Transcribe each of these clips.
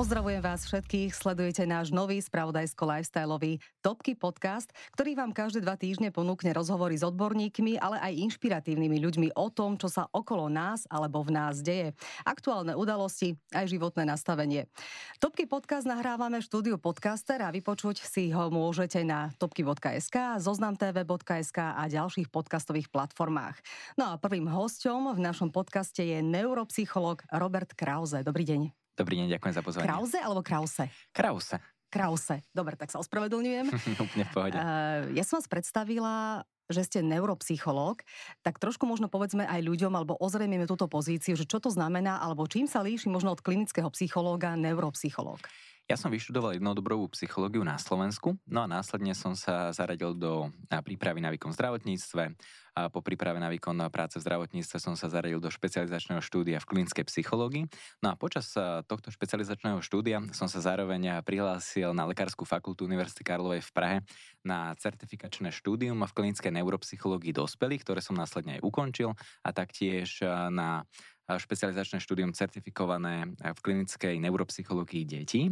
Pozdravujem vás všetkých, sledujete náš nový spravodajsko-lifestyleový Topky podcast, ktorý vám každé dva týždne ponúkne rozhovory s odborníkmi, ale aj inšpiratívnymi ľuďmi o tom, čo sa okolo nás alebo v nás deje. Aktuálne udalosti, aj životné nastavenie. Topky podcast nahrávame v štúdiu Podcaster a vypočuť si ho môžete na topky.sk, zoznamtv.sk a ďalších podcastových platformách. No a prvým hosťom v našom podcaste je neuropsycholog Robert Krause. Dobrý deň. Dobrý deň, ďakujem za pozvanie. Krause alebo Krause? Krause. Krause. Dobre, tak sa ospravedlňujem. Úplne v pohode. Uh, ja som vás predstavila že ste neuropsychológ, tak trošku možno povedzme aj ľuďom, alebo ozrejmeme túto pozíciu, že čo to znamená, alebo čím sa líši možno od klinického psychológa neuropsychológ. Ja som vyštudoval jednodobrovú psychológiu na Slovensku, no a následne som sa zaradil do prípravy na výkon v zdravotníctve. A po príprave na výkon práce v zdravotníctve som sa zaradil do špecializačného štúdia v klinickej psychológii. No a počas tohto špecializačného štúdia som sa zároveň prihlásil na Lekárskú fakultu Univerzity Karlovej v Prahe na certifikačné štúdium v klinickej neuropsychológii dospelých, ktoré som následne aj ukončil a taktiež na špecializačné štúdium certifikované v klinickej neuropsychológii detí.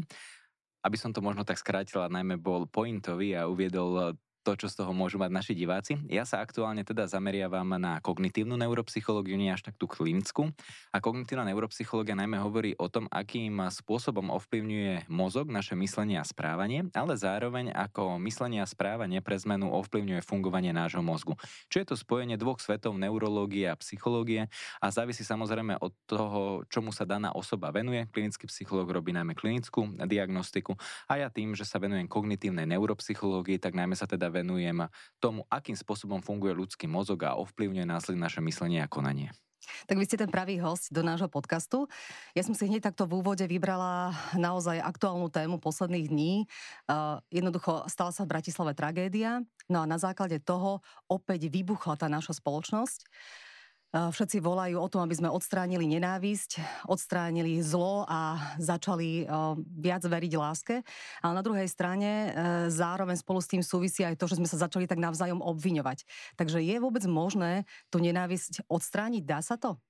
Aby som to možno tak skrátila, najmä bol pointový a uviedol to, čo z toho môžu mať naši diváci. Ja sa aktuálne teda zameriavam na kognitívnu neuropsychológiu, nie až tak tú klinickú. A kognitívna neuropsychológia najmä hovorí o tom, akým spôsobom ovplyvňuje mozog naše myslenie a správanie, ale zároveň ako myslenie a správanie pre zmenu ovplyvňuje fungovanie nášho mozgu. Čo je to spojenie dvoch svetov neurológie a psychológie a závisí samozrejme od toho, čomu sa daná osoba venuje. Klinický psychológ robí najmä klinickú diagnostiku a ja tým, že sa venujem kognitívnej neuropsychológii, tak najmä sa teda venujem tomu, akým spôsobom funguje ľudský mozog a ovplyvňuje následne naše myslenie a konanie. Tak vy ste ten pravý host do nášho podcastu. Ja som si hneď takto v úvode vybrala naozaj aktuálnu tému posledných dní. Uh, jednoducho stala sa v Bratislave tragédia, no a na základe toho opäť vybuchla tá naša spoločnosť. Všetci volajú o tom, aby sme odstránili nenávisť, odstránili zlo a začali viac veriť láske. Ale na druhej strane e, zároveň spolu s tým súvisí aj to, že sme sa začali tak navzájom obviňovať. Takže je vôbec možné tú nenávisť odstrániť? Dá sa to?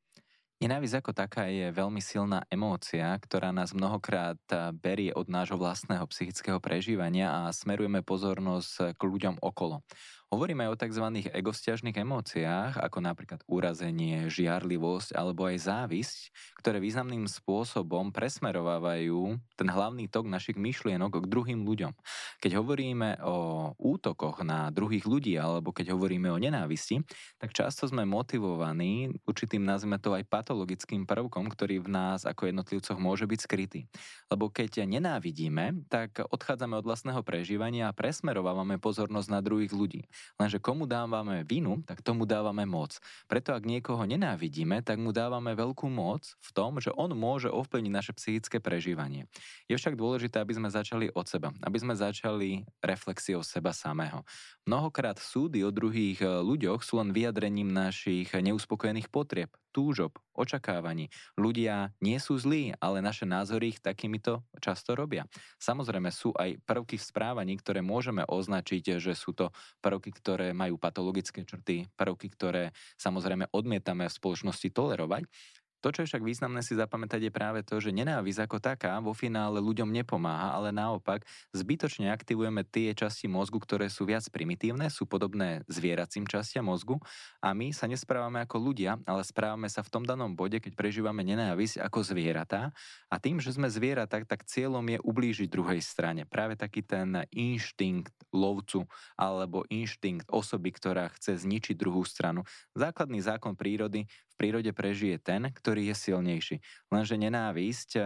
Nenávisť ako taká je veľmi silná emócia, ktorá nás mnohokrát berie od nášho vlastného psychického prežívania a smerujeme pozornosť k ľuďom okolo. Hovoríme aj o tzv. egosťažných emóciách, ako napríklad urazenie, žiarlivosť alebo aj závisť, ktoré významným spôsobom presmerovávajú ten hlavný tok našich myšlienok k druhým ľuďom. Keď hovoríme o útokoch na druhých ľudí alebo keď hovoríme o nenávisti, tak často sme motivovaní určitým, nazvime to aj patologickým prvkom, ktorý v nás ako jednotlivcoch môže byť skrytý. Lebo keď nenávidíme, tak odchádzame od vlastného prežívania a presmerovávame pozornosť na druhých ľudí. Lenže komu dávame vinu, tak tomu dávame moc. Preto ak niekoho nenávidíme, tak mu dávame veľkú moc v tom, že on môže ovplyvniť naše psychické prežívanie. Je však dôležité, aby sme začali od seba, aby sme začali reflexiou seba samého. Mnohokrát súdy o druhých eh, ľuďoch sú len vyjadrením našich neuspokojených potrieb, túžob, očakávaní. Ľudia nie sú zlí, ale naše názory ich takýmito často robia. Samozrejme sú aj prvky v správaní, ktoré môžeme označiť, že sú to prvky, ktoré majú patologické črty, prvky, ktoré samozrejme odmietame v spoločnosti tolerovať. To, čo je však významné si zapamätať, je práve to, že nenávisť ako taká vo finále ľuďom nepomáha, ale naopak zbytočne aktivujeme tie časti mozgu, ktoré sú viac primitívne, sú podobné zvieracím častiam mozgu a my sa nesprávame ako ľudia, ale správame sa v tom danom bode, keď prežívame nenávisť ako zvieratá a tým, že sme zvieratá, tak cieľom je ublížiť druhej strane. Práve taký ten inštinkt lovcu alebo inštinkt osoby, ktorá chce zničiť druhú stranu. Základný zákon prírody prírode prežije ten, je silnejší. Lenže nenávisť eh,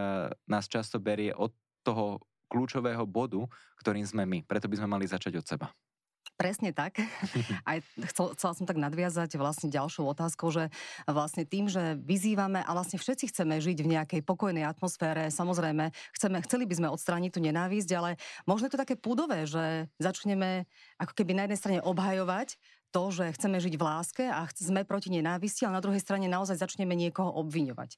nás často berie od toho kľúčového bodu, ktorým sme my. Preto by sme mali začať od seba. Presne tak. Aj chcel, chcela som tak nadviazať vlastne ďalšou otázkou, že vlastne tým, že vyzývame a vlastne všetci chceme žiť v nejakej pokojnej atmosfére, samozrejme, chceme, chceli by sme odstrániť tú nenávisť, ale možno je to také púdové, že začneme ako keby na jednej strane obhajovať to, že chceme žiť v láske a sme proti nenávisti, ale na druhej strane naozaj začneme niekoho obviňovať.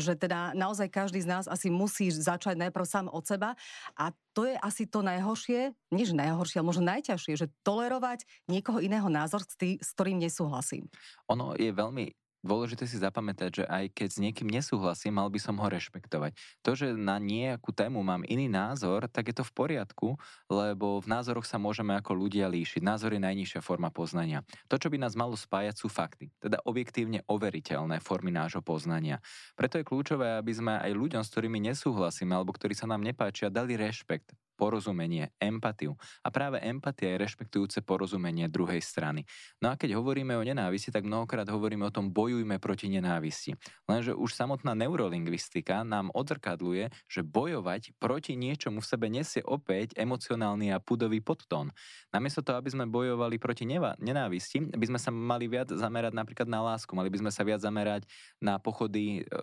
Že teda naozaj každý z nás asi musí začať najprv sám od seba a to je asi to najhoršie, než najhoršie, ale možno najťažšie, že tolerovať niekoho iného názor, s, ktorým nesúhlasím. Ono je veľmi dôležité si zapamätať, že aj keď s niekým nesúhlasím, mal by som ho rešpektovať. To, že na nejakú tému mám iný názor, tak je to v poriadku, lebo v názoroch sa môžeme ako ľudia líšiť. Názor je najnižšia forma poznania. To, čo by nás malo spájať, sú fakty, teda objektívne overiteľné formy nášho poznania. Preto je kľúčové, aby sme aj ľuďom, s ktorými nesúhlasíme alebo ktorí sa nám nepáčia, dali rešpekt porozumenie, empatiu. A práve empatia je rešpektujúce porozumenie druhej strany. No a keď hovoríme o nenávisti, tak mnohokrát hovoríme o tom bojujme proti nenávisti. Lenže už samotná neurolingvistika nám odzrkadluje, že bojovať proti niečomu v sebe nesie opäť emocionálny a pudový podtón. Namiesto toho, aby sme bojovali proti neva- nenávisti, by sme sa mali viac zamerať napríklad na lásku, mali by sme sa viac zamerať na pochody e,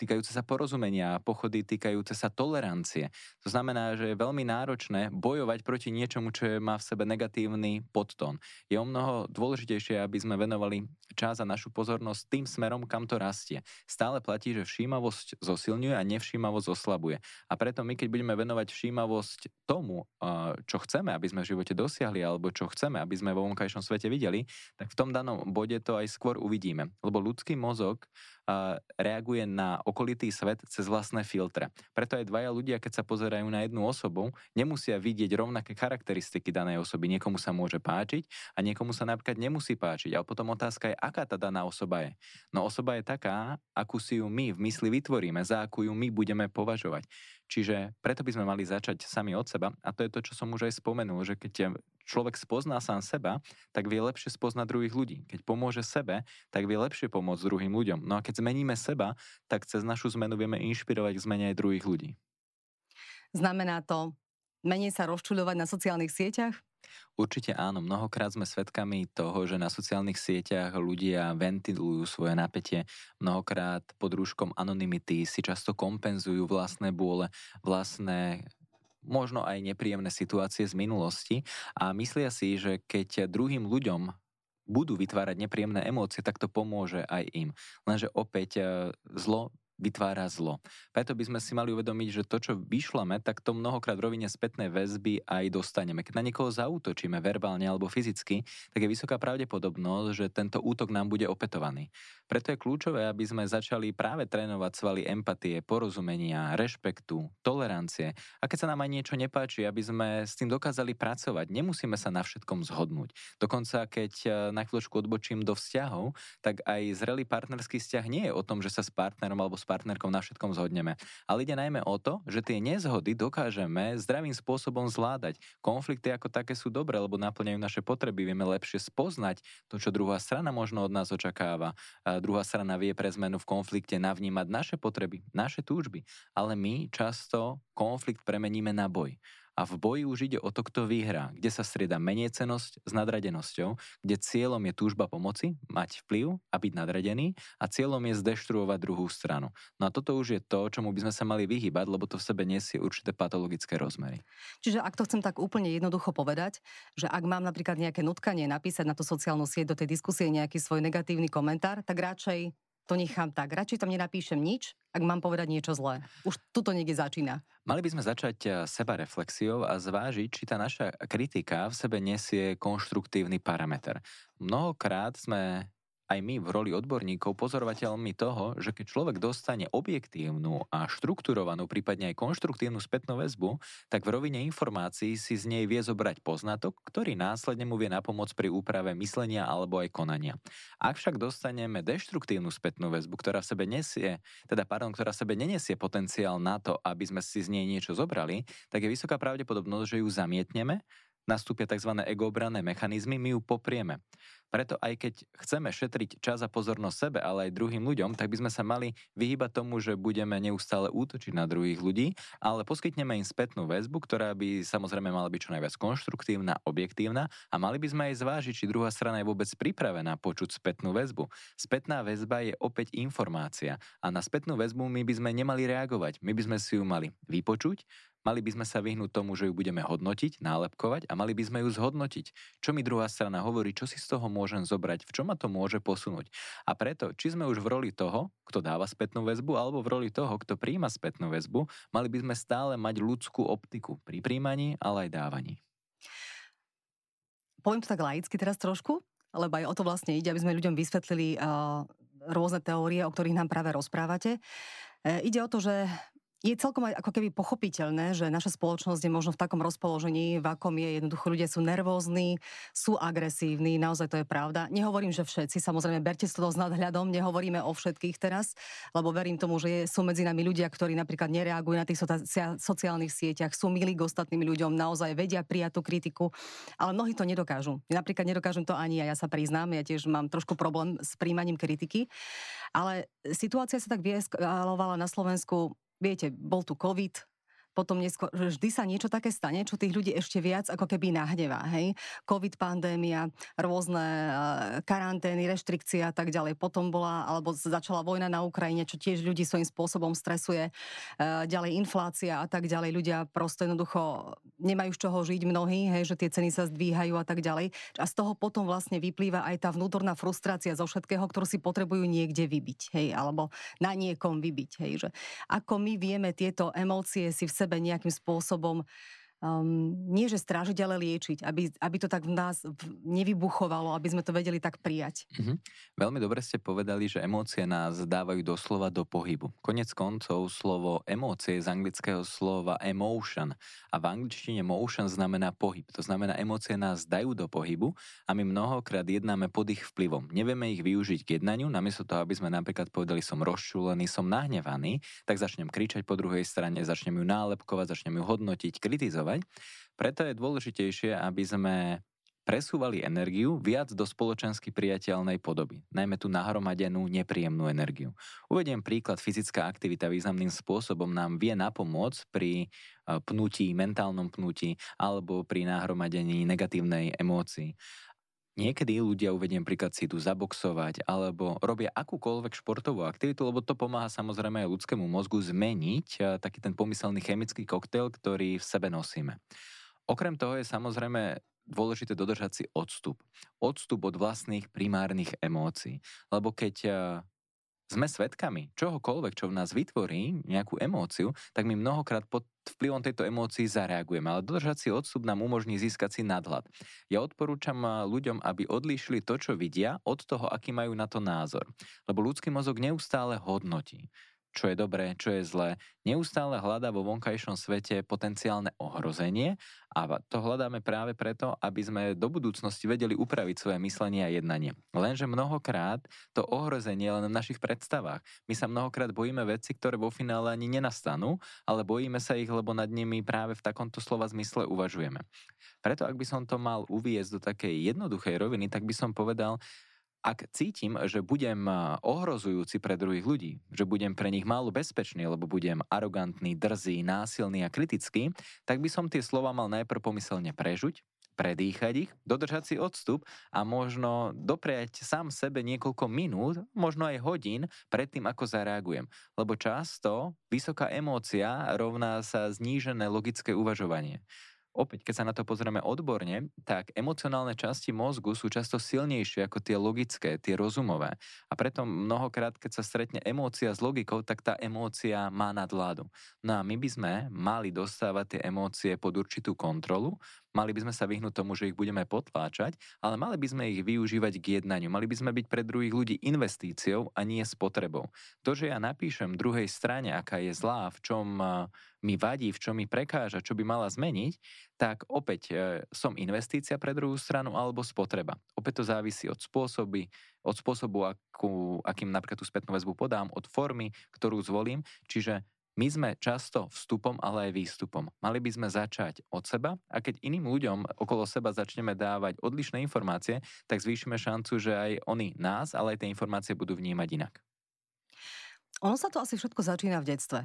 týkajúce sa porozumenia, pochody týkajúce sa tolerancie. To znamená, že je veľmi náročné bojovať proti niečomu, čo má v sebe negatívny podtón. Je o mnoho dôležitejšie, aby sme venovali čas a našu pozornosť tým smerom, kam to rastie. Stále platí, že všímavosť zosilňuje a nevšímavosť oslabuje. A preto my, keď budeme venovať všímavosť tomu, čo chceme, aby sme v živote dosiahli, alebo čo chceme, aby sme vo vonkajšom svete videli, tak v tom danom bode to aj skôr uvidíme. Lebo ľudský mozog reaguje na okolitý svet cez vlastné filtre. Preto aj dvaja ľudia, keď sa pozerajú na jednu osobu, nemusia vidieť rovnaké charakteristiky danej osoby. Niekomu sa môže páčiť a niekomu sa napríklad nemusí páčiť. A potom otázka je, aká tá daná osoba je. No osoba je taká, akú si ju my v mysli vytvoríme, za akú ju my budeme považovať. Čiže preto by sme mali začať sami od seba a to je to, čo som už aj spomenul, že keď človek spozná sám seba, tak vie lepšie spoznať druhých ľudí. Keď pomôže sebe, tak vie lepšie pomôcť druhým ľuďom. No a keď zmeníme seba, tak cez našu zmenu vieme inšpirovať k zmene aj druhých ľudí. Znamená to menej sa rozčuľovať na sociálnych sieťach? Určite áno. Mnohokrát sme svedkami toho, že na sociálnych sieťach ľudia ventilujú svoje napätie. Mnohokrát pod rúškom anonymity si často kompenzujú vlastné bôle, vlastné možno aj nepríjemné situácie z minulosti a myslia si, že keď druhým ľuďom budú vytvárať nepríjemné emócie, tak to pomôže aj im. Lenže opäť e, zlo vytvára zlo. Preto by sme si mali uvedomiť, že to, čo vyšlame, tak to mnohokrát v rovine spätnej väzby aj dostaneme. Keď na niekoho zautočíme verbálne alebo fyzicky, tak je vysoká pravdepodobnosť, že tento útok nám bude opetovaný. Preto je kľúčové, aby sme začali práve trénovať svaly empatie, porozumenia, rešpektu, tolerancie. A keď sa nám aj niečo nepáči, aby sme s tým dokázali pracovať. Nemusíme sa na všetkom zhodnúť. Dokonca, keď e, na chvíľočku odbočím do vzťahov, tak aj zrelý partnerský vzťah nie je o tom, že sa s partnerom alebo s partnerkou na všetkom zhodneme. Ale ide najmä o to, že tie nezhody dokážeme zdravým spôsobom zvládať. Konflikty ako také sú dobré, lebo naplňajú naše potreby. Vieme lepšie spoznať to, čo druhá strana možno od nás očakáva druhá strana vie pre zmenu v konflikte navnímať naše potreby, naše túžby, ale my často konflikt premeníme na boj. A v boji už ide o to, kto vyhrá, kde sa strieda cenosť s nadradenosťou, kde cieľom je túžba pomoci, mať vplyv a byť nadradený a cieľom je zdeštruovať druhú stranu. No a toto už je to, čomu by sme sa mali vyhybať, lebo to v sebe nesie určité patologické rozmery. Čiže ak to chcem tak úplne jednoducho povedať, že ak mám napríklad nejaké nutkanie napísať na tú sociálnu sieť do tej diskusie nejaký svoj negatívny komentár, tak radšej to nechám tak. Radšej tam nenapíšem nič, ak mám povedať niečo zlé. Už tuto niekde začína. Mali by sme začať eh, seba reflexiou a zvážiť, či tá naša kritika v sebe nesie konštruktívny parameter. Mnohokrát sme aj my v roli odborníkov pozorovateľmi toho, že keď človek dostane objektívnu a štrukturovanú, prípadne aj konštruktívnu spätnú väzbu, tak v rovine informácií si z nej vie zobrať poznatok, ktorý následne mu vie napomôcť pri úprave myslenia alebo aj konania. Ak však dostaneme deštruktívnu spätnú väzbu, ktorá v sebe nesie, teda pardon, ktorá sebe nenesie potenciál na to, aby sme si z nej niečo zobrali, tak je vysoká pravdepodobnosť, že ju zamietneme nastúpia tzv. egobranné mechanizmy, my ju poprieme. Preto aj keď chceme šetriť čas a pozornosť sebe, ale aj druhým ľuďom, tak by sme sa mali vyhybať tomu, že budeme neustále útočiť na druhých ľudí, ale poskytneme im spätnú väzbu, ktorá by samozrejme mala byť čo najviac konštruktívna, objektívna a mali by sme aj zvážiť, či druhá strana je vôbec pripravená počuť spätnú väzbu. Spätná väzba je opäť informácia a na spätnú väzbu my by sme nemali reagovať, my by sme si ju mali vypočuť, Mali by sme sa vyhnúť tomu, že ju budeme hodnotiť, nálepkovať a mali by sme ju zhodnotiť. Čo mi druhá strana hovorí, čo si z toho môžem zobrať, v čom ma to môže posunúť. A preto, či sme už v roli toho, kto dáva spätnú väzbu, alebo v roli toho, kto príjma spätnú väzbu, mali by sme stále mať ľudskú optiku pri príjmaní, ale aj dávaní. Poviem to tak laicky teraz trošku, lebo aj o to vlastne ide, aby sme ľuďom vysvetlili uh, rôzne teórie, o ktorých nám práve rozprávate. E, ide o to, že je celkom aj ako keby pochopiteľné, že naša spoločnosť je možno v takom rozpoložení, v akom je. Jednoducho ľudia sú nervózni, sú agresívni, naozaj to je pravda. Nehovorím, že všetci, samozrejme, berte to s nadhľadom, nehovoríme o všetkých teraz, lebo verím tomu, že sú medzi nami ľudia, ktorí napríklad nereagujú na tých sociálnych sieťach, sú milí k ostatným ľuďom, naozaj vedia prijať tú kritiku, ale mnohí to nedokážu. Napríklad nedokážem to ani ja, ja sa priznám, ja tiež mám trošku problém s príjmaním kritiky, ale situácia sa tak vyeskalovala na Slovensku viete, bol tu COVID, potom neskôr, vždy sa niečo také stane, čo tých ľudí ešte viac ako keby nahnevá, hej. Covid pandémia, rôzne uh, karantény, reštrikcie a tak ďalej. Potom bola, alebo začala vojna na Ukrajine, čo tiež ľudí svojím spôsobom stresuje. Uh, ďalej inflácia a tak ďalej. Ľudia prosto jednoducho nemajú z čoho žiť mnohí, hej, že tie ceny sa zdvíhajú a tak ďalej. A z toho potom vlastne vyplýva aj tá vnútorná frustrácia zo všetkého, ktorú si potrebujú niekde vybiť, hej, alebo na niekom vybiť, hej, že ako my vieme tieto emócie si v sebe sebe nejakým spôsobom um, nie že strážiť, ale liečiť, aby, aby to tak v nás nevybuchovalo, aby sme to vedeli tak prijať. Mm-hmm. Veľmi dobre ste povedali, že emócie nás dávajú doslova do pohybu. Konec koncov slovo emócie z anglického slova emotion a v angličtine motion znamená pohyb. To znamená, emócie nás dajú do pohybu a my mnohokrát jednáme pod ich vplyvom. Nevieme ich využiť k jednaniu, namiesto toho, aby sme napríklad povedali som rozčúlený, som nahnevaný, tak začnem kričať po druhej strane, začnem ju nálepkovať, začnem ju hodnotiť, kritizovať pracovať. Preto je dôležitejšie, aby sme presúvali energiu viac do spoločensky priateľnej podoby, najmä tú nahromadenú nepríjemnú energiu. Uvediem príklad, fyzická aktivita významným spôsobom nám vie napomôcť pri e, pnutí, mentálnom pnutí alebo pri nahromadení negatívnej emócii. Niekedy ľudia, uvediem príklad, si idú zaboxovať alebo robia akúkoľvek športovú aktivitu, lebo to pomáha samozrejme aj ľudskému mozgu zmeniť e, taký ten pomyselný chemický koktail, ktorý v sebe nosíme. Okrem toho je samozrejme dôležité dodržať si odstup. Odstup od vlastných primárnych emócií. Lebo keď e, sme svetkami čohokoľvek, čo v nás vytvorí nejakú emóciu, tak my mnohokrát pod vplyvom tejto emócií zareagujeme. Ale dodržať si odstup nám umožní získať si nadhľad. Ja odporúčam ľuďom, aby odlíšili to, čo vidia, od toho, aký majú na to názor. Lebo ľudský mozog neustále hodnotí čo je dobré, čo je zlé. Neustále hľadá vo vonkajšom svete potenciálne ohrozenie a to hľadáme práve preto, aby sme do budúcnosti vedeli upraviť svoje myslenie a jednanie. Lenže mnohokrát to ohrozenie len v našich predstavách. My sa mnohokrát bojíme veci, ktoré vo finále ani nenastanú, ale bojíme sa ich, lebo nad nimi práve v takomto slova zmysle uvažujeme. Preto ak by som to mal uviezť do takej jednoduchej roviny, tak by som povedal, ak cítim, že budem ohrozujúci pre druhých ľudí, že budem pre nich málo bezpečný, lebo budem arogantný, drzý, násilný a kritický, tak by som tie slova mal najprv pomyselne prežuť, predýchať ich, dodržať si odstup a možno dopriať sám sebe niekoľko minút, možno aj hodín pred tým, ako zareagujem. Lebo často vysoká emócia rovná sa znížené logické uvažovanie opäť, keď sa na to pozrieme odborne, tak emocionálne časti mozgu sú často silnejšie ako tie logické, tie rozumové. A preto mnohokrát, keď sa stretne emócia s logikou, tak tá emócia má nadvládu. No a my by sme mali dostávať tie emócie pod určitú kontrolu, Mali by sme sa vyhnúť tomu, že ich budeme potláčať, ale mali by sme ich využívať k jednaniu. Mali by sme byť pre druhých ľudí investíciou a nie spotrebou. To, že ja napíšem druhej strane, aká je zlá, v čom mi vadí, v čom mi prekáža, čo by mala zmeniť, tak opäť e, som investícia pre druhú stranu alebo spotreba. Opäť to závisí od spôsoby, od spôsobu, akú, akým napríklad tú spätnú väzbu podám, od formy, ktorú zvolím. Čiže my sme často vstupom, ale aj výstupom. Mali by sme začať od seba a keď iným ľuďom okolo seba začneme dávať odlišné informácie, tak zvýšime šancu, že aj oni nás, ale aj tie informácie budú vnímať inak. Ono sa to asi všetko začína v detstve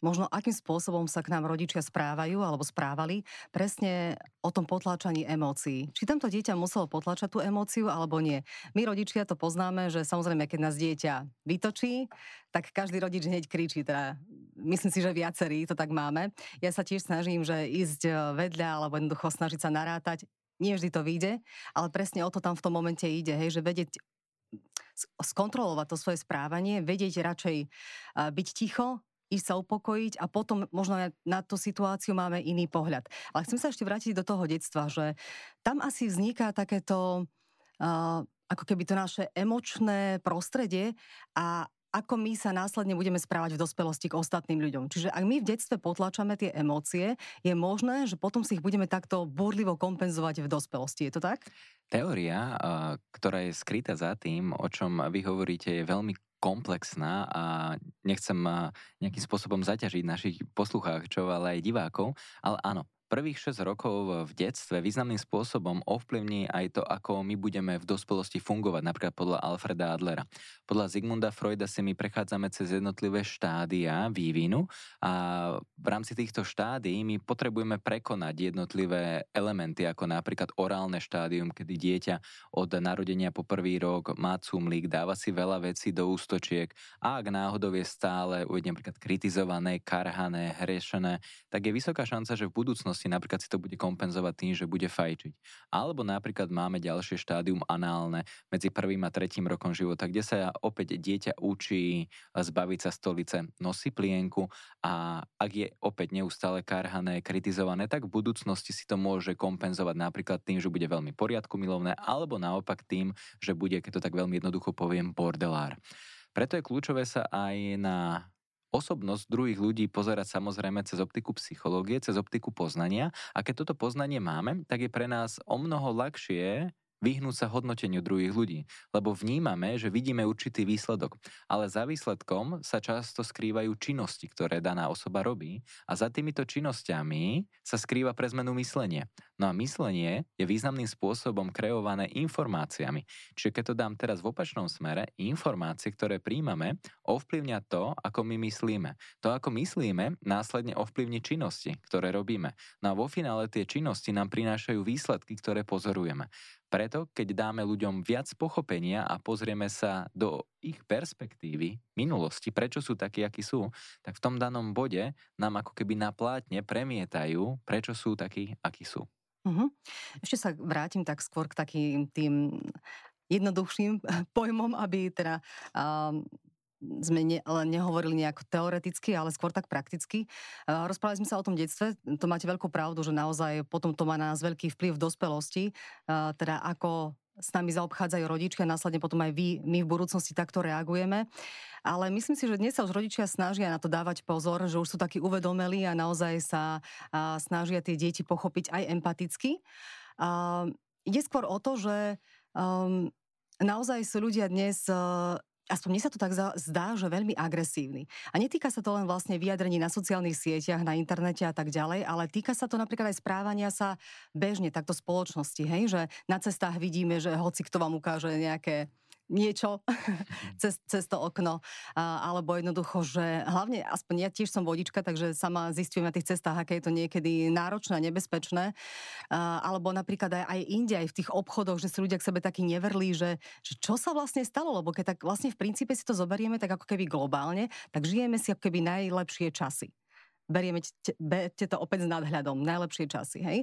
možno akým spôsobom sa k nám rodičia správajú alebo správali, presne o tom potláčaní emócií. Či tamto dieťa muselo potláčať tú emóciu alebo nie. My rodičia to poznáme, že samozrejme, keď nás dieťa vytočí, tak každý rodič hneď kričí. Teda myslím si, že viacerí to tak máme. Ja sa tiež snažím, že ísť e, vedľa alebo jednoducho snažiť sa narátať. Nie vždy to vyjde, ale presne o to tam v tom momente ide, hej, že vedieť skontrolovať to svoje správanie, vedieť radšej e, byť ticho, ísť sa upokojiť a potom možno na tú situáciu máme iný pohľad. Ale chcem sa ešte vrátiť do toho detstva, že tam asi vzniká takéto uh, ako keby to naše emočné prostredie a ako my sa následne budeme správať v dospelosti k ostatným ľuďom. Čiže ak my v detstve potlačame tie emócie, je možné, že potom si ich budeme takto burlivo kompenzovať v dospelosti. Je to tak? Teória, ktorá je skrytá za tým, o čom vy hovoríte, je veľmi komplexná a nechcem nejakým spôsobom zaťažiť našich poslucháčov, ale aj divákov, ale áno, prvých 6 rokov v detstve významným spôsobom ovplyvní aj to, ako my budeme v dospelosti fungovať, napríklad podľa Alfreda Adlera. Podľa Zigmunda Freuda si my prechádzame cez jednotlivé štádia vývinu a v rámci týchto štádií my potrebujeme prekonať jednotlivé elementy, ako napríklad orálne štádium, kedy dieťa od narodenia po prvý rok má cumlík, dáva si veľa vecí do ústočiek a ak náhodou je stále, uvediem napríklad kritizované, karhané, hrešené, tak je vysoká šanca, že v budúcnosti budúcnosti napríklad si to bude kompenzovať tým, že bude fajčiť. Alebo napríklad máme ďalšie štádium análne medzi prvým a tretím rokom života, kde sa opäť dieťa učí zbaviť sa stolice, nosí plienku a ak je opäť neustále karhané, kritizované, tak v budúcnosti si to môže kompenzovať napríklad tým, že bude veľmi poriadku milovné, alebo naopak tým, že bude, keď to tak veľmi jednoducho poviem, bordelár. Preto je kľúčové sa aj na osobnosť druhých ľudí pozerať samozrejme cez optiku psychológie, cez optiku poznania. A keď toto poznanie máme, tak je pre nás o mnoho ľahšie vyhnúť sa hodnoteniu druhých ľudí, lebo vnímame, že vidíme určitý výsledok, ale za výsledkom sa často skrývajú činnosti, ktoré daná osoba robí. A za týmito činnosťami sa skrýva pre zmenu myslenie. No a myslenie je významným spôsobom kreované informáciami. Čiže keď to dám teraz v opačnom smere, informácie, ktoré príjmame, ovplyvňa to, ako my myslíme. To, ako myslíme, následne ovplyvní činnosti, ktoré robíme. No a vo finále tie činnosti nám prinášajú výsledky, ktoré pozorujeme. Preto, keď dáme ľuďom viac pochopenia a pozrieme sa do ich perspektívy minulosti, prečo sú takí, akí sú, tak v tom danom bode nám ako keby na plátne premietajú, prečo sú takí, akí sú. Uh-huh. Ešte sa vrátim tak skôr k takým tým jednoduchším pojmom, aby teda um, sme ne, ale nehovorili nejako teoreticky, ale skôr tak prakticky. Uh, rozprávali sme sa o tom detstve, to máte veľkú pravdu, že naozaj potom to má na nás veľký vplyv v dospelosti, uh, teda ako s nami zaobchádzajú rodičia, následne potom aj vy, my v budúcnosti takto reagujeme. Ale myslím si, že dnes sa už rodičia snažia na to dávať pozor, že už sú takí uvedomelí a naozaj sa uh, snažia tie deti pochopiť aj empaticky. Uh, ide skôr o to, že um, naozaj sú ľudia dnes uh, aspoň mne sa to tak zdá, že veľmi agresívny. A netýka sa to len vlastne vyjadrení na sociálnych sieťach, na internete a tak ďalej, ale týka sa to napríklad aj správania sa bežne takto spoločnosti, hej, že na cestách vidíme, že hoci kto vám ukáže nejaké niečo cez, cez to okno, a, alebo jednoducho, že hlavne, aspoň ja tiež som vodička, takže sama zistujem na tých cestách, aké je to niekedy náročné, nebezpečné, a, alebo napríklad aj, aj inde, aj v tých obchodoch, že sú ľudia k sebe takí neverlí, že, že čo sa vlastne stalo, lebo keď tak vlastne v princípe si to zoberieme tak ako keby globálne, tak žijeme si ako keby najlepšie časy. Berieme te, to opäť s nadhľadom, najlepšie časy. Hej?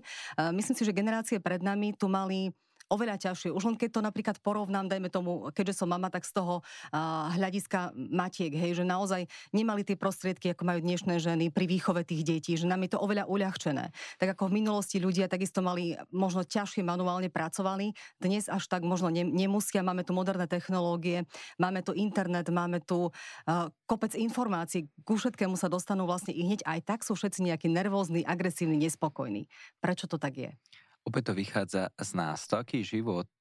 myslím si, že generácie pred nami tu mali oveľa ťažšie. Už len keď to napríklad porovnám, dajme tomu, keďže som mama, tak z toho uh, hľadiska matiek, hej, že naozaj nemali tie prostriedky, ako majú dnešné ženy pri výchove tých detí, že nám je to oveľa uľahčené. Tak ako v minulosti ľudia takisto mali možno ťažšie manuálne pracovali, dnes až tak možno ne, nemusia, máme tu moderné technológie, máme tu internet, máme tu uh, kopec informácií, ku všetkému sa dostanú vlastne i hneď, aj tak sú všetci nejakí nervózni, agresívni, nespokojní. Prečo to tak je? Opäť to vychádza z nás. To, aký život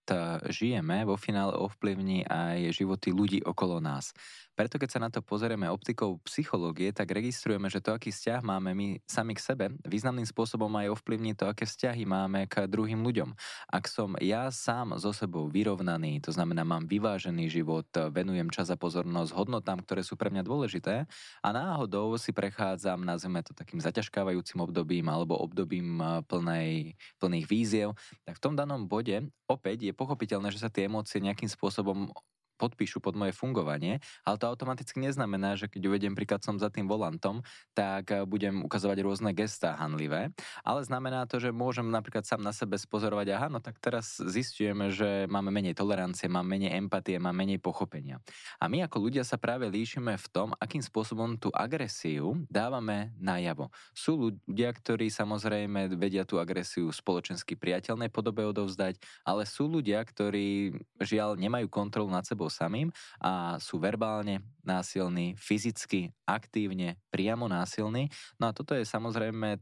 žijeme, vo finále ovplyvní aj životy ľudí okolo nás. Preto keď sa na to pozrieme optikou psychológie, tak registrujeme, že to, aký vzťah máme my sami k sebe, významným spôsobom aj ovplyvní to, aké vzťahy máme k druhým ľuďom. Ak som ja sám so sebou vyrovnaný, to znamená, mám vyvážený život, venujem čas a pozornosť hodnotám, ktoré sú pre mňa dôležité a náhodou si prechádzam, nazveme to takým zaťažkávajúcim obdobím alebo obdobím plnej, plných víziev, tak v tom danom bode opäť je pochopiteľné, že sa tie emócie nejakým spôsobom podpíšu pod moje fungovanie, ale to automaticky neznamená, že keď uvediem príklad som za tým volantom, tak eh, budem ukazovať rôzne gestá hanlivé, ale znamená to, že môžem napríklad sám na sebe spozorovať, aha, no tak teraz zistujeme, že máme menej tolerancie, máme menej empatie, máme menej pochopenia. A my ako ľudia sa práve líšime v tom, akým spôsobom tú agresiu dávame najavo. Sú ľudia, ktorí samozrejme vedia tú agresiu spoločensky priateľnej podobe odovzdať, ale sú ľudia, ktorí žiaľ nemajú kontrolu nad sebou samým a sú verbálne násilní, fyzicky, aktívne, priamo násilní. No a toto je samozrejme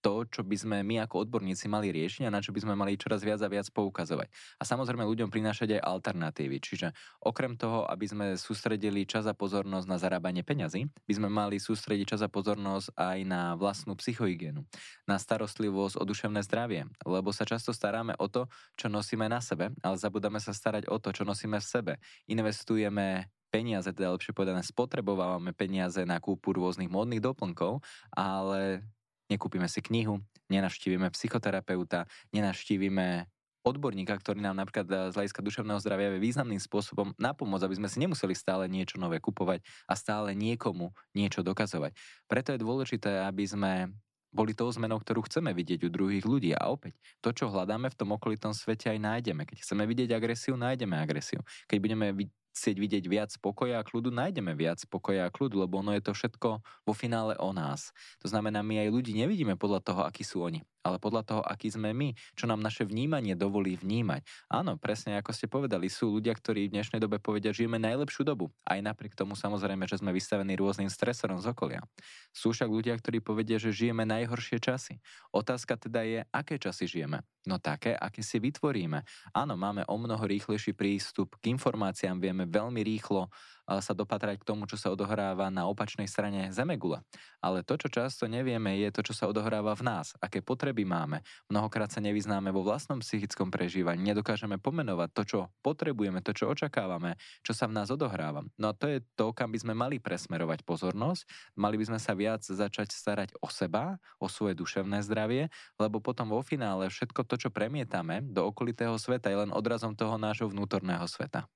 to, čo by sme my ako odborníci mali riešiť a na čo by sme mali čoraz viac a viac poukazovať. A samozrejme ľuďom prinášať aj alternatívy. Čiže okrem toho, aby sme sústredili čas a pozornosť na zarábanie peňazí, by sme mali sústrediť čas a pozornosť aj na vlastnú psychohygienu, na starostlivosť o duševné zdravie, lebo sa často staráme o to, čo nosíme na sebe, ale zabudáme sa starať o to, čo nosíme v sebe. Investujeme peniaze, teda lepšie povedané, spotrebovávame peniaze na kúpu rôznych módnych doplnkov, ale nekúpime si knihu, nenavštívime psychoterapeuta, nenavštívime odborníka, ktorý nám napríklad eh, z hľadiska duševného zdravia vie významným spôsobom napomôcť, aby sme si nemuseli stále niečo nové kupovať a stále niekomu niečo dokazovať. Preto je dôležité, aby sme boli tou zmenou, ktorú chceme vidieť u druhých ľudí. A opäť, to, čo hľadáme v tom okolitom svete, aj nájdeme. Keď chceme vidieť agresiu, nájdeme agresiu. Keď budeme chcieť vidieť viac pokoja a kľudu, nájdeme viac pokoja a kľudu, lebo ono je to všetko vo finále o nás. To znamená, my aj ľudí nevidíme podľa toho, akí sú oni ale podľa toho, aký sme my, čo nám naše vnímanie dovolí vnímať. Áno, presne ako ste povedali, sú ľudia, ktorí v dnešnej dobe povedia, že žijeme najlepšiu dobu. Aj napriek tomu samozrejme, že sme vystavení rôznym stresorom z okolia. Sú však ľudia, ktorí povedia, že žijeme najhoršie časy. Otázka teda je, aké časy žijeme. No také, aké si vytvoríme. Áno, máme o mnoho rýchlejší prístup k informáciám, vieme veľmi rýchlo sa dopatrať k tomu, čo sa odohráva na opačnej strane Zemegule. Ale to, čo často nevieme, je to, čo sa odohráva v nás, aké potreby máme. Mnohokrát sa nevyznáme vo vlastnom psychickom prežívaní, nedokážeme pomenovať to, čo potrebujeme, to, čo očakávame, čo sa v nás odohráva. No a to je to, kam by sme mali presmerovať pozornosť, mali by sme sa viac začať starať o seba, o svoje duševné zdravie, lebo potom vo finále všetko to, čo premietame do okolitého sveta, je len odrazom toho nášho vnútorného sveta.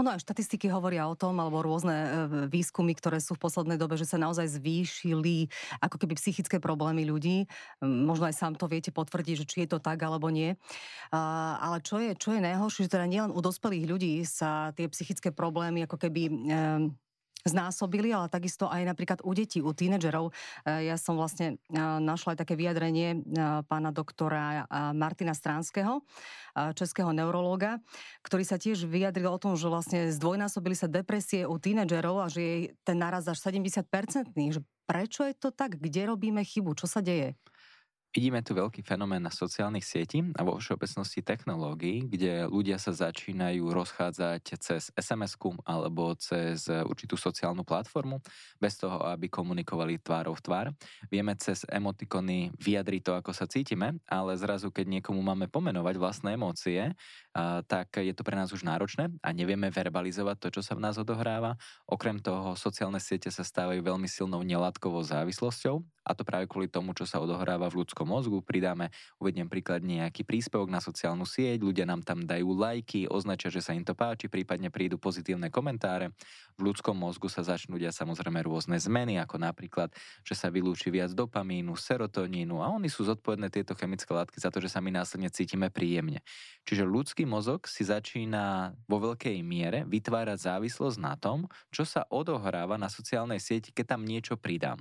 Ono aj štatistiky hovoria o tom, alebo rôzne e, výskumy, ktoré sú v poslednej dobe, že sa naozaj zvýšili ako keby psychické problémy ľudí. Možno aj sám to viete potvrdiť, že či je to tak alebo nie. Ale čo je, čo je najhoršie, že teda nielen u dospelých ľudí sa tie psychické problémy ako keby znásobili, ale takisto aj napríklad u detí, u tínedžerov. E, ja som vlastne e, našla aj také vyjadrenie e, pána doktora Martina Stránskeho, českého neurológa, ktorý sa tiež vyjadril o tom, že vlastne zdvojnásobili sa depresie u tínedžerov a že je ten naraz až 70-percentný. Že prečo je to tak? Kde robíme chybu? Čo sa deje? Vidíme tu veľký fenomén na sociálnych sietí a vo všeobecnosti technológií, kde ľudia sa začínajú rozchádzať cez sms alebo cez určitú sociálnu platformu, bez toho, aby komunikovali tvárov v tvár. Vieme cez emotikony vyjadriť to, ako sa cítime, ale zrazu, keď niekomu máme pomenovať vlastné emócie, tak je to pre nás už náročné a nevieme verbalizovať to, čo sa v nás odohráva. Okrem toho, sociálne siete sa stávajú veľmi silnou nelátkovou závislosťou a to práve kvôli tomu, čo sa odohráva v ľudskom mozgu. Pridáme, uvediem príklad, nejaký príspevok na sociálnu sieť, ľudia nám tam dajú lajky, označia, že sa im to páči, prípadne prídu pozitívne komentáre. V ľudskom mozgu sa začnú diať samozrejme rôzne zmeny, ako napríklad, že sa vylúči viac dopamínu, serotonínu a oni sú zodpovedné tieto chemické látky za to, že sa my následne cítime príjemne. Čiže ľudský mozog si začína vo veľkej miere vytvárať závislosť na tom, čo sa odohráva na sociálnej sieti, keď tam niečo pridám.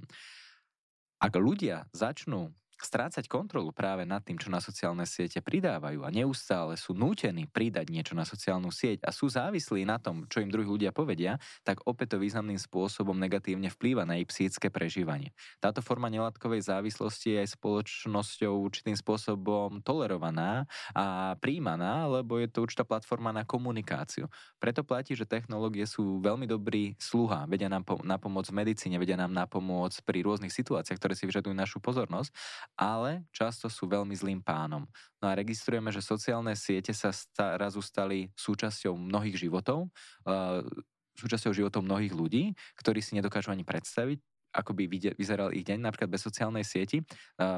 Ak ľudia začnú strácať kontrolu práve nad tým, čo na sociálne siete pridávajú a neustále sú nútení pridať niečo na sociálnu sieť a sú závislí na tom, čo im druhí ľudia povedia, tak opäť to významným spôsobom negatívne vplýva na ich psychické prežívanie. Táto forma nelátkovej závislosti je aj spoločnosťou určitým spôsobom tolerovaná a príjmaná, lebo je to určitá platforma na komunikáciu. Preto platí, že technológie sú veľmi dobrý sluha, vedia nám na pomoc v medicíne, vedia nám na pomoc pri rôznych situáciách, ktoré si vyžadujú našu pozornosť ale často sú veľmi zlým pánom. No a registrujeme, že sociálne siete sa razu stali súčasťou mnohých životov, uh, súčasťou životov mnohých ľudí, ktorí si nedokážu ani predstaviť, ako by vyzeral ich deň, napríklad bez sociálnej sieti.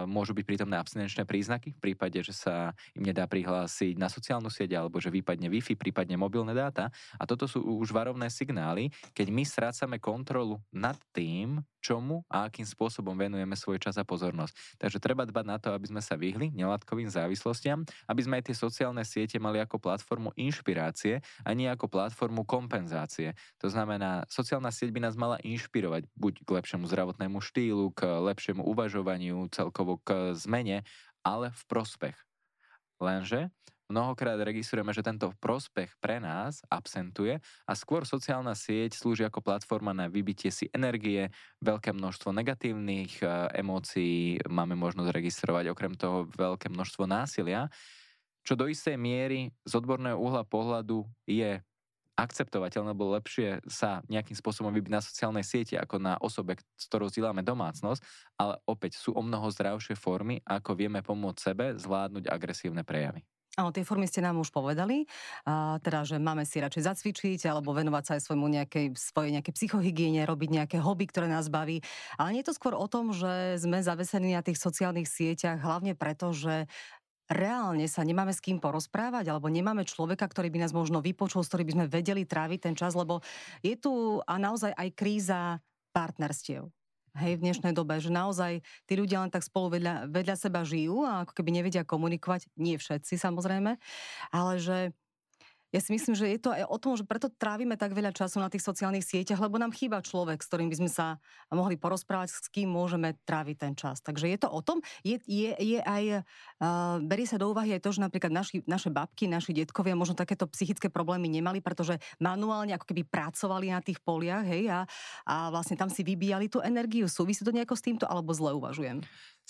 Môžu byť prítomné abstinenčné príznaky v prípade, že sa im nedá prihlásiť na sociálnu sieť alebo že vypadne Wi-Fi, prípadne mobilné dáta. A toto sú už varovné signály, keď my strácame kontrolu nad tým, čomu a akým spôsobom venujeme svoj čas a pozornosť. Takže treba dbať na to, aby sme sa vyhli nelátkovým závislostiam, aby sme aj tie sociálne siete mali ako platformu inšpirácie a nie ako platformu kompenzácie. To znamená, sociálna sieť by nás mala inšpirovať buď k lepšiemu zdravotnému štýlu, k lepšiemu uvažovaniu, celkovo k zmene, ale v prospech. Lenže mnohokrát registrujeme, že tento prospech pre nás absentuje a skôr sociálna sieť slúži ako platforma na vybitie si energie, veľké množstvo negatívnych e, emócií máme možnosť registrovať, okrem toho veľké množstvo násilia, čo do istej miery z odborného uhla pohľadu je akceptovateľné, lebo lepšie sa nejakým spôsobom vybiť na sociálnej siete ako na osobe, s ktorou zdieľame domácnosť, ale opäť sú o mnoho zdravšie formy, ako vieme pomôcť sebe zvládnuť agresívne prejavy. Áno, tie formy ste nám už povedali, a teda, že máme si radšej zacvičiť alebo venovať sa aj svojmu nejakej, svojej nejakej psychohygiene, robiť nejaké hobby, ktoré nás baví. Ale nie je to skôr o tom, že sme zavesení na tých sociálnych sieťach, hlavne preto, že reálne sa nemáme s kým porozprávať, alebo nemáme človeka, ktorý by nás možno vypočul, s ktorým by sme vedeli tráviť ten čas, lebo je tu a naozaj aj kríza partnerstiev hej, v dnešnej dobe, že naozaj tí ľudia len tak spolu vedľa, vedľa seba žijú a ako keby nevedia komunikovať, nie všetci samozrejme, ale že ja si myslím, že je to aj o tom, že preto trávime tak veľa času na tých sociálnych sieťach, lebo nám chýba človek, s ktorým by sme sa mohli porozprávať, s kým môžeme tráviť ten čas. Takže je to o tom, je, je, je aj, uh, berie sa do úvahy aj to, že napríklad naši, naše babky, naši detkovia možno takéto psychické problémy nemali, pretože manuálne ako keby pracovali na tých poliach, hej, a, a vlastne tam si vybíjali tú energiu. Súvisí to nejako s týmto, alebo zle uvažujem?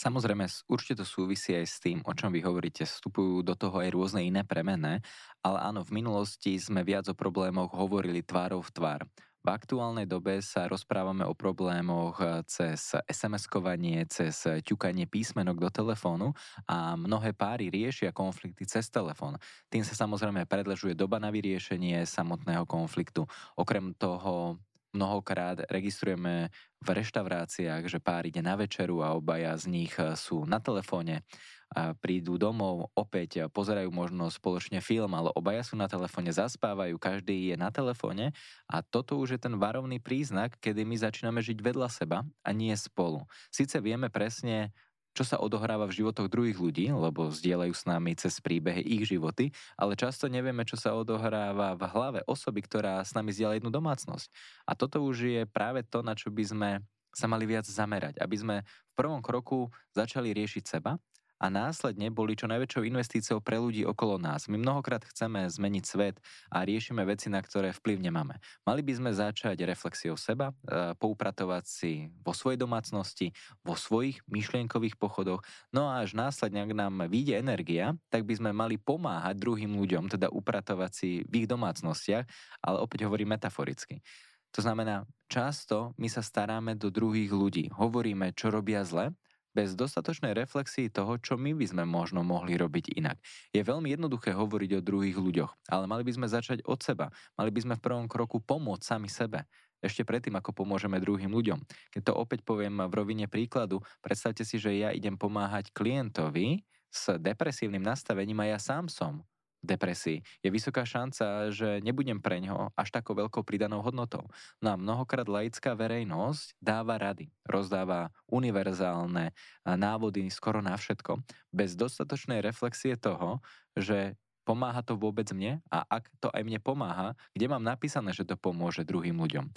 Samozrejme, určite to súvisí aj s tým, o čom vy hovoríte. Vstupujú do toho aj rôzne iné premené, ale áno, v minulosti sme viac o problémoch hovorili tvárov v tvár. V aktuálnej dobe sa rozprávame o problémoch eh, cez SMS-kovanie, cez ťukanie písmenok do telefónu a mnohé páry riešia konflikty cez telefón. Tým sa samozrejme predlžuje doba na vyriešenie samotného konfliktu. Okrem toho mnohokrát registrujeme v reštauráciách, že pár ide na večeru a obaja z nich eh, sú na telefóne a prídu domov, opäť pozerajú možno spoločne film, ale obaja sú na telefóne, zaspávajú, každý je na telefóne a toto už je ten varovný príznak, kedy my začíname žiť vedľa seba a nie spolu. Sice vieme presne, čo sa odohráva v životoch druhých ľudí, lebo zdieľajú s nami cez príbehy ich životy, ale často nevieme, čo sa odohráva v hlave osoby, ktorá s nami zdieľa jednu domácnosť. A toto už je práve to, na čo by sme sa mali viac zamerať, aby sme v prvom kroku začali riešiť seba a následne boli čo najväčšou investíciou pre ľudí okolo nás. My mnohokrát chceme zmeniť svet a riešime veci, na ktoré vplyv nemáme. Mali by sme začať reflexiou seba, e, poupratovať si vo svojej domácnosti, vo svojich myšlienkových pochodoch, no a až následne, ak nám vyjde energia, tak by sme mali pomáhať druhým ľuďom, teda upratovať si v ich domácnostiach, ale opäť hovorím metaforicky. To znamená, často my sa staráme do druhých ľudí. Hovoríme, čo robia zle, bez dostatočnej reflexii toho, čo my by sme možno mohli robiť inak. Je veľmi jednoduché hovoriť o druhých ľuďoch, ale mali by sme začať od seba. Mali by sme v prvom kroku pomôcť sami sebe. Ešte predtým, ako pomôžeme druhým ľuďom. Keď to opäť poviem v rovine príkladu, predstavte si, že ja idem pomáhať klientovi s depresívnym nastavením a ja sám som depresii, je vysoká šanca, že nebudem pre ňo až takou veľkou pridanou hodnotou. No a mnohokrát laická verejnosť dáva rady, rozdáva univerzálne návody skoro na všetko, bez dostatočnej reflexie toho, že pomáha to vôbec mne a ak to aj mne pomáha, kde mám napísané, že to pomôže druhým ľuďom.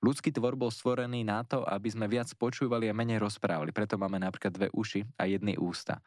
Ľudský tvor bol stvorený na to, aby sme viac počúvali a menej rozprávali. Preto máme napríklad dve uši a jedny ústa.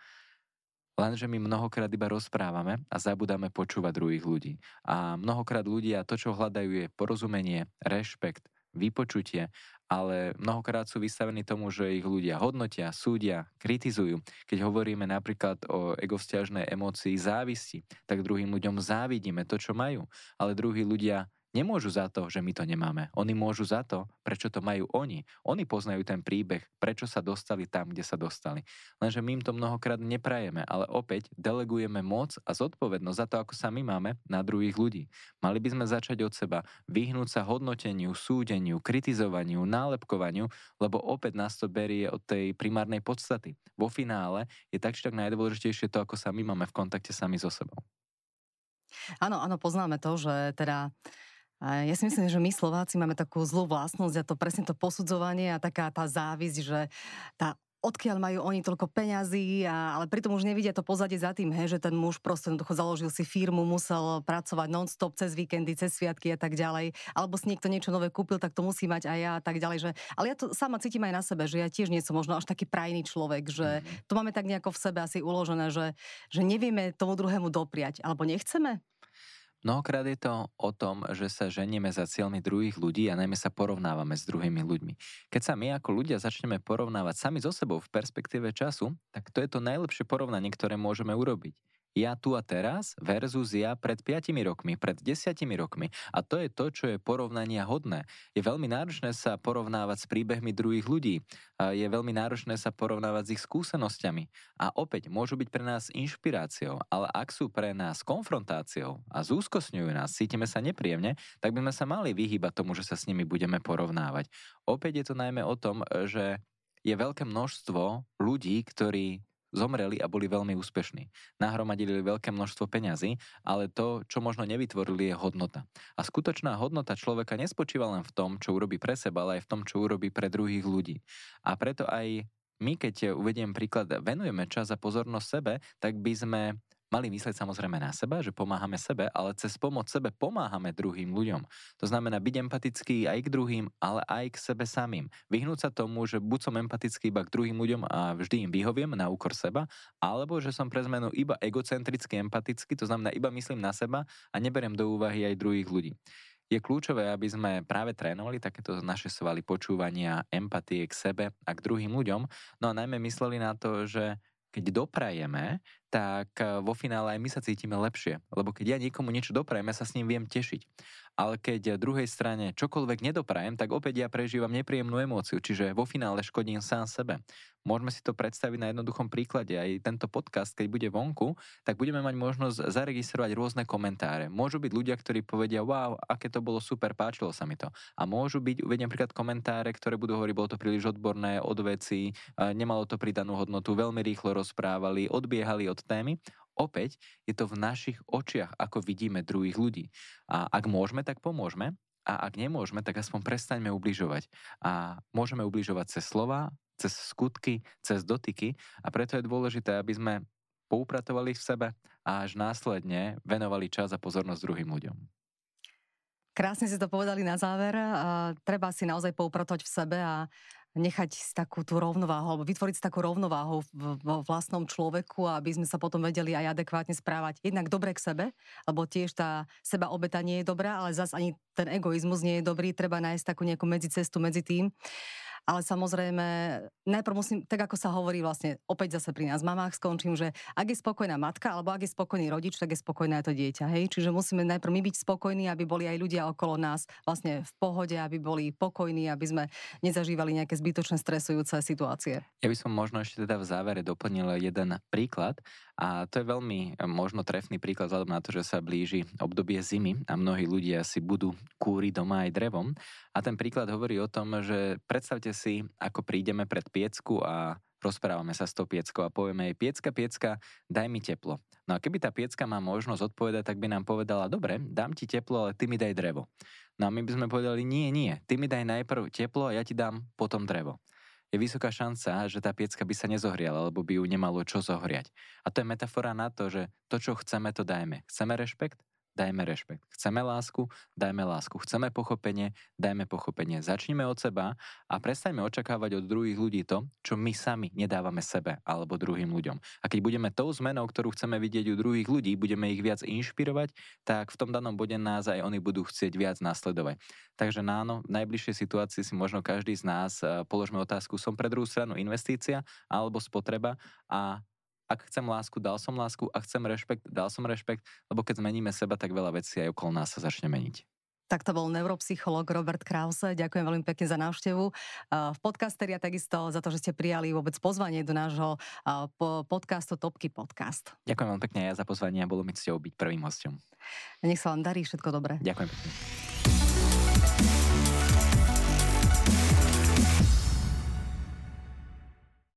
Lenže my mnohokrát iba rozprávame a zabudáme počúvať druhých ľudí. A mnohokrát ľudia to, čo hľadajú, je porozumenie, rešpekt, vypočutie, ale mnohokrát sú vystavení tomu, že ich ľudia hodnotia, súdia, kritizujú. Keď hovoríme napríklad o egovzťažnej emócii závisti, tak druhým ľuďom závidíme to, čo majú, ale druhí ľudia nemôžu za to, že my to nemáme. Oni môžu za to, prečo to majú oni. Oni poznajú ten príbeh, prečo sa dostali tam, kde sa dostali. Lenže my im to mnohokrát neprajeme, ale opäť delegujeme moc a zodpovednosť za to, ako sa my máme na druhých ľudí. Mali by sme začať od seba, vyhnúť sa hodnoteniu, súdeniu, kritizovaniu, nálepkovaniu, lebo opäť nás to berie od tej primárnej podstaty. Vo finále je tak či tak najdôležitejšie to, ako sa my máme v kontakte sami so sebou. Áno, áno, poznáme to, že teda ja si myslím, že my Slováci máme takú zlú vlastnosť a to presne to posudzovanie a taká tá závisť, že tá odkiaľ majú oni toľko peňazí, a, ale pritom už nevidia to pozadie za tým, he, že ten muž proste jednoducho založil si firmu, musel pracovať non-stop cez víkendy, cez sviatky a tak ďalej, alebo si niekto niečo nové kúpil, tak to musí mať aj ja a tak ďalej. Že, ale ja to sama cítim aj na sebe, že ja tiež nie som možno až taký prajný človek, že mm-hmm. to máme tak nejako v sebe asi uložené, že, že nevieme tomu druhému dopriať, alebo nechceme. Mnohokrát je to o tom, že sa ženieme za cieľmi druhých ľudí a najmä sa porovnávame s druhými ľuďmi. Keď sa my ako ľudia začneme porovnávať sami so sebou v perspektíve času, tak to je to najlepšie porovnanie, ktoré môžeme urobiť ja tu a teraz versus ja pred 5 rokmi, pred 10 rokmi. A to je to, čo je porovnania hodné. Je veľmi náročné sa porovnávať s príbehmi druhých ľudí. Je veľmi náročné sa porovnávať s ich skúsenosťami. A opäť môžu byť pre nás inšpiráciou, ale ak sú pre nás konfrontáciou a zúskosňujú nás, cítime sa nepríjemne, tak by sme sa mali vyhýbať tomu, že sa s nimi budeme porovnávať. Opäť je to najmä o tom, že je veľké množstvo ľudí, ktorí zomreli a boli veľmi úspešní. Nahromadili veľké množstvo peňazí, ale to, čo možno nevytvorili, je hodnota. A skutočná hodnota človeka nespočíva len v tom, čo urobí pre seba, ale aj v tom, čo urobí pre druhých ľudí. A preto aj my, keď uvediem príklad, venujeme čas a pozornosť sebe, tak by sme mali myslieť samozrejme na seba, že pomáhame sebe, ale cez pomoc sebe pomáhame druhým ľuďom. To znamená byť empatický aj k druhým, ale aj k sebe samým. Vyhnúť sa tomu, že buď som empatický iba k druhým ľuďom a vždy im vyhoviem na úkor seba, alebo že som pre zmenu iba egocentricky empatický, to znamená iba myslím na seba a neberiem do úvahy aj druhých ľudí je kľúčové, aby sme práve trénovali takéto naše svaly počúvania, empatie k sebe a k druhým ľuďom, no a najmä mysleli na to, že keď doprajeme, tak eh, vo finále aj my sa cítime lepšie. Lebo keď ja niekomu niečo doprajem, ja sa s ním viem tešiť ale keď druhej strane čokoľvek nedoprajem, tak opäť ja prežívam nepríjemnú emóciu, čiže vo finále škodím sám sebe. Môžeme si to predstaviť na jednoduchom príklade. Aj tento podcast, keď bude vonku, tak budeme mať možnosť zaregistrovať rôzne komentáre. Môžu byť ľudia, ktorí povedia, wow, aké to bolo super, páčilo sa mi to. A môžu byť, uvediem príklad, komentáre, ktoré budú hovoriť, bolo to príliš odborné, od veci, nemalo to pridanú hodnotu, veľmi rýchlo rozprávali, odbiehali od témy. Opäť je to v našich očiach, ako vidíme druhých ľudí. A ak môžeme, tak pomôžeme. A ak nemôžeme, tak aspoň prestaňme ubližovať. A môžeme ubližovať cez slova, cez skutky, cez dotyky. A preto je dôležité, aby sme poupratovali v sebe a až následne venovali čas a pozornosť druhým ľuďom. Krásne si to povedali na záver. Treba si naozaj poupratovať v sebe a nechať takú tú rovnováhu, alebo vytvoriť si takú rovnováhu vo vlastnom človeku, aby sme sa potom vedeli aj adekvátne správať. Jednak dobre k sebe, lebo tiež tá seba obeta nie je dobrá, ale zase ani ten egoizmus nie je dobrý, treba nájsť takú nejakú medzicestu medzi tým ale samozrejme, najprv musím, tak ako sa hovorí vlastne, opäť zase pri nás mamách skončím, že ak je spokojná matka, alebo ak je spokojný rodič, tak je spokojné aj to dieťa, hej? Čiže musíme najprv my byť spokojní, aby boli aj ľudia okolo nás vlastne v pohode, aby boli pokojní, aby sme nezažívali nejaké zbytočné stresujúce situácie. Ja by som možno ešte teda v závere doplnil jeden príklad a to je veľmi eh, možno trefný príklad vzhľadom na to, že sa blíži obdobie zimy a mnohí ľudia si budú kúriť doma aj drevom. A ten príklad hovorí o tom, že predstavte si, ako prídeme pred piecku a rozprávame sa s tou pieckou a povieme jej, piecka, piecka, daj mi teplo. No a keby tá piecka má možnosť odpovedať, tak by nám povedala, dobre, dám ti teplo, ale ty mi daj drevo. No a my by sme povedali, nie, nie, ty mi daj najprv teplo a ja ti dám potom drevo je vysoká šanca, že tá piecka by sa nezohriala, alebo by ju nemalo čo zohriať. A to je metafora na to, že to, čo chceme, to dajme. Chceme rešpekt? Dajme rešpekt. Chceme lásku, dajme lásku. Chceme pochopenie, dajme pochopenie. Začnime od seba a prestaňme očakávať od druhých ľudí to, čo my sami nedávame sebe alebo druhým ľuďom. A keď budeme tou zmenou, ktorú chceme vidieť u druhých ľudí, budeme ich viac inšpirovať, tak v tom danom bode nás aj oni budú chcieť viac nasledovať. Takže áno, v najbližšej situácii si možno každý z nás eh, položme otázku, som pre druhú stranu investícia alebo spotreba a ak chcem lásku, dal som lásku, ak chcem rešpekt, dal som rešpekt, lebo keď zmeníme seba, tak veľa vecí aj okolo nás sa začne meniť. Tak to bol neuropsycholog Robert Krause. Ďakujem veľmi pekne za návštevu v podcasteri a takisto za to, že ste prijali vôbec pozvanie do nášho podcastu Topky Podcast. Ďakujem veľmi pekne aj za pozvanie a bolo mi cťou byť prvým hostom. Nech sa vám darí všetko dobré. Ďakujem pekne.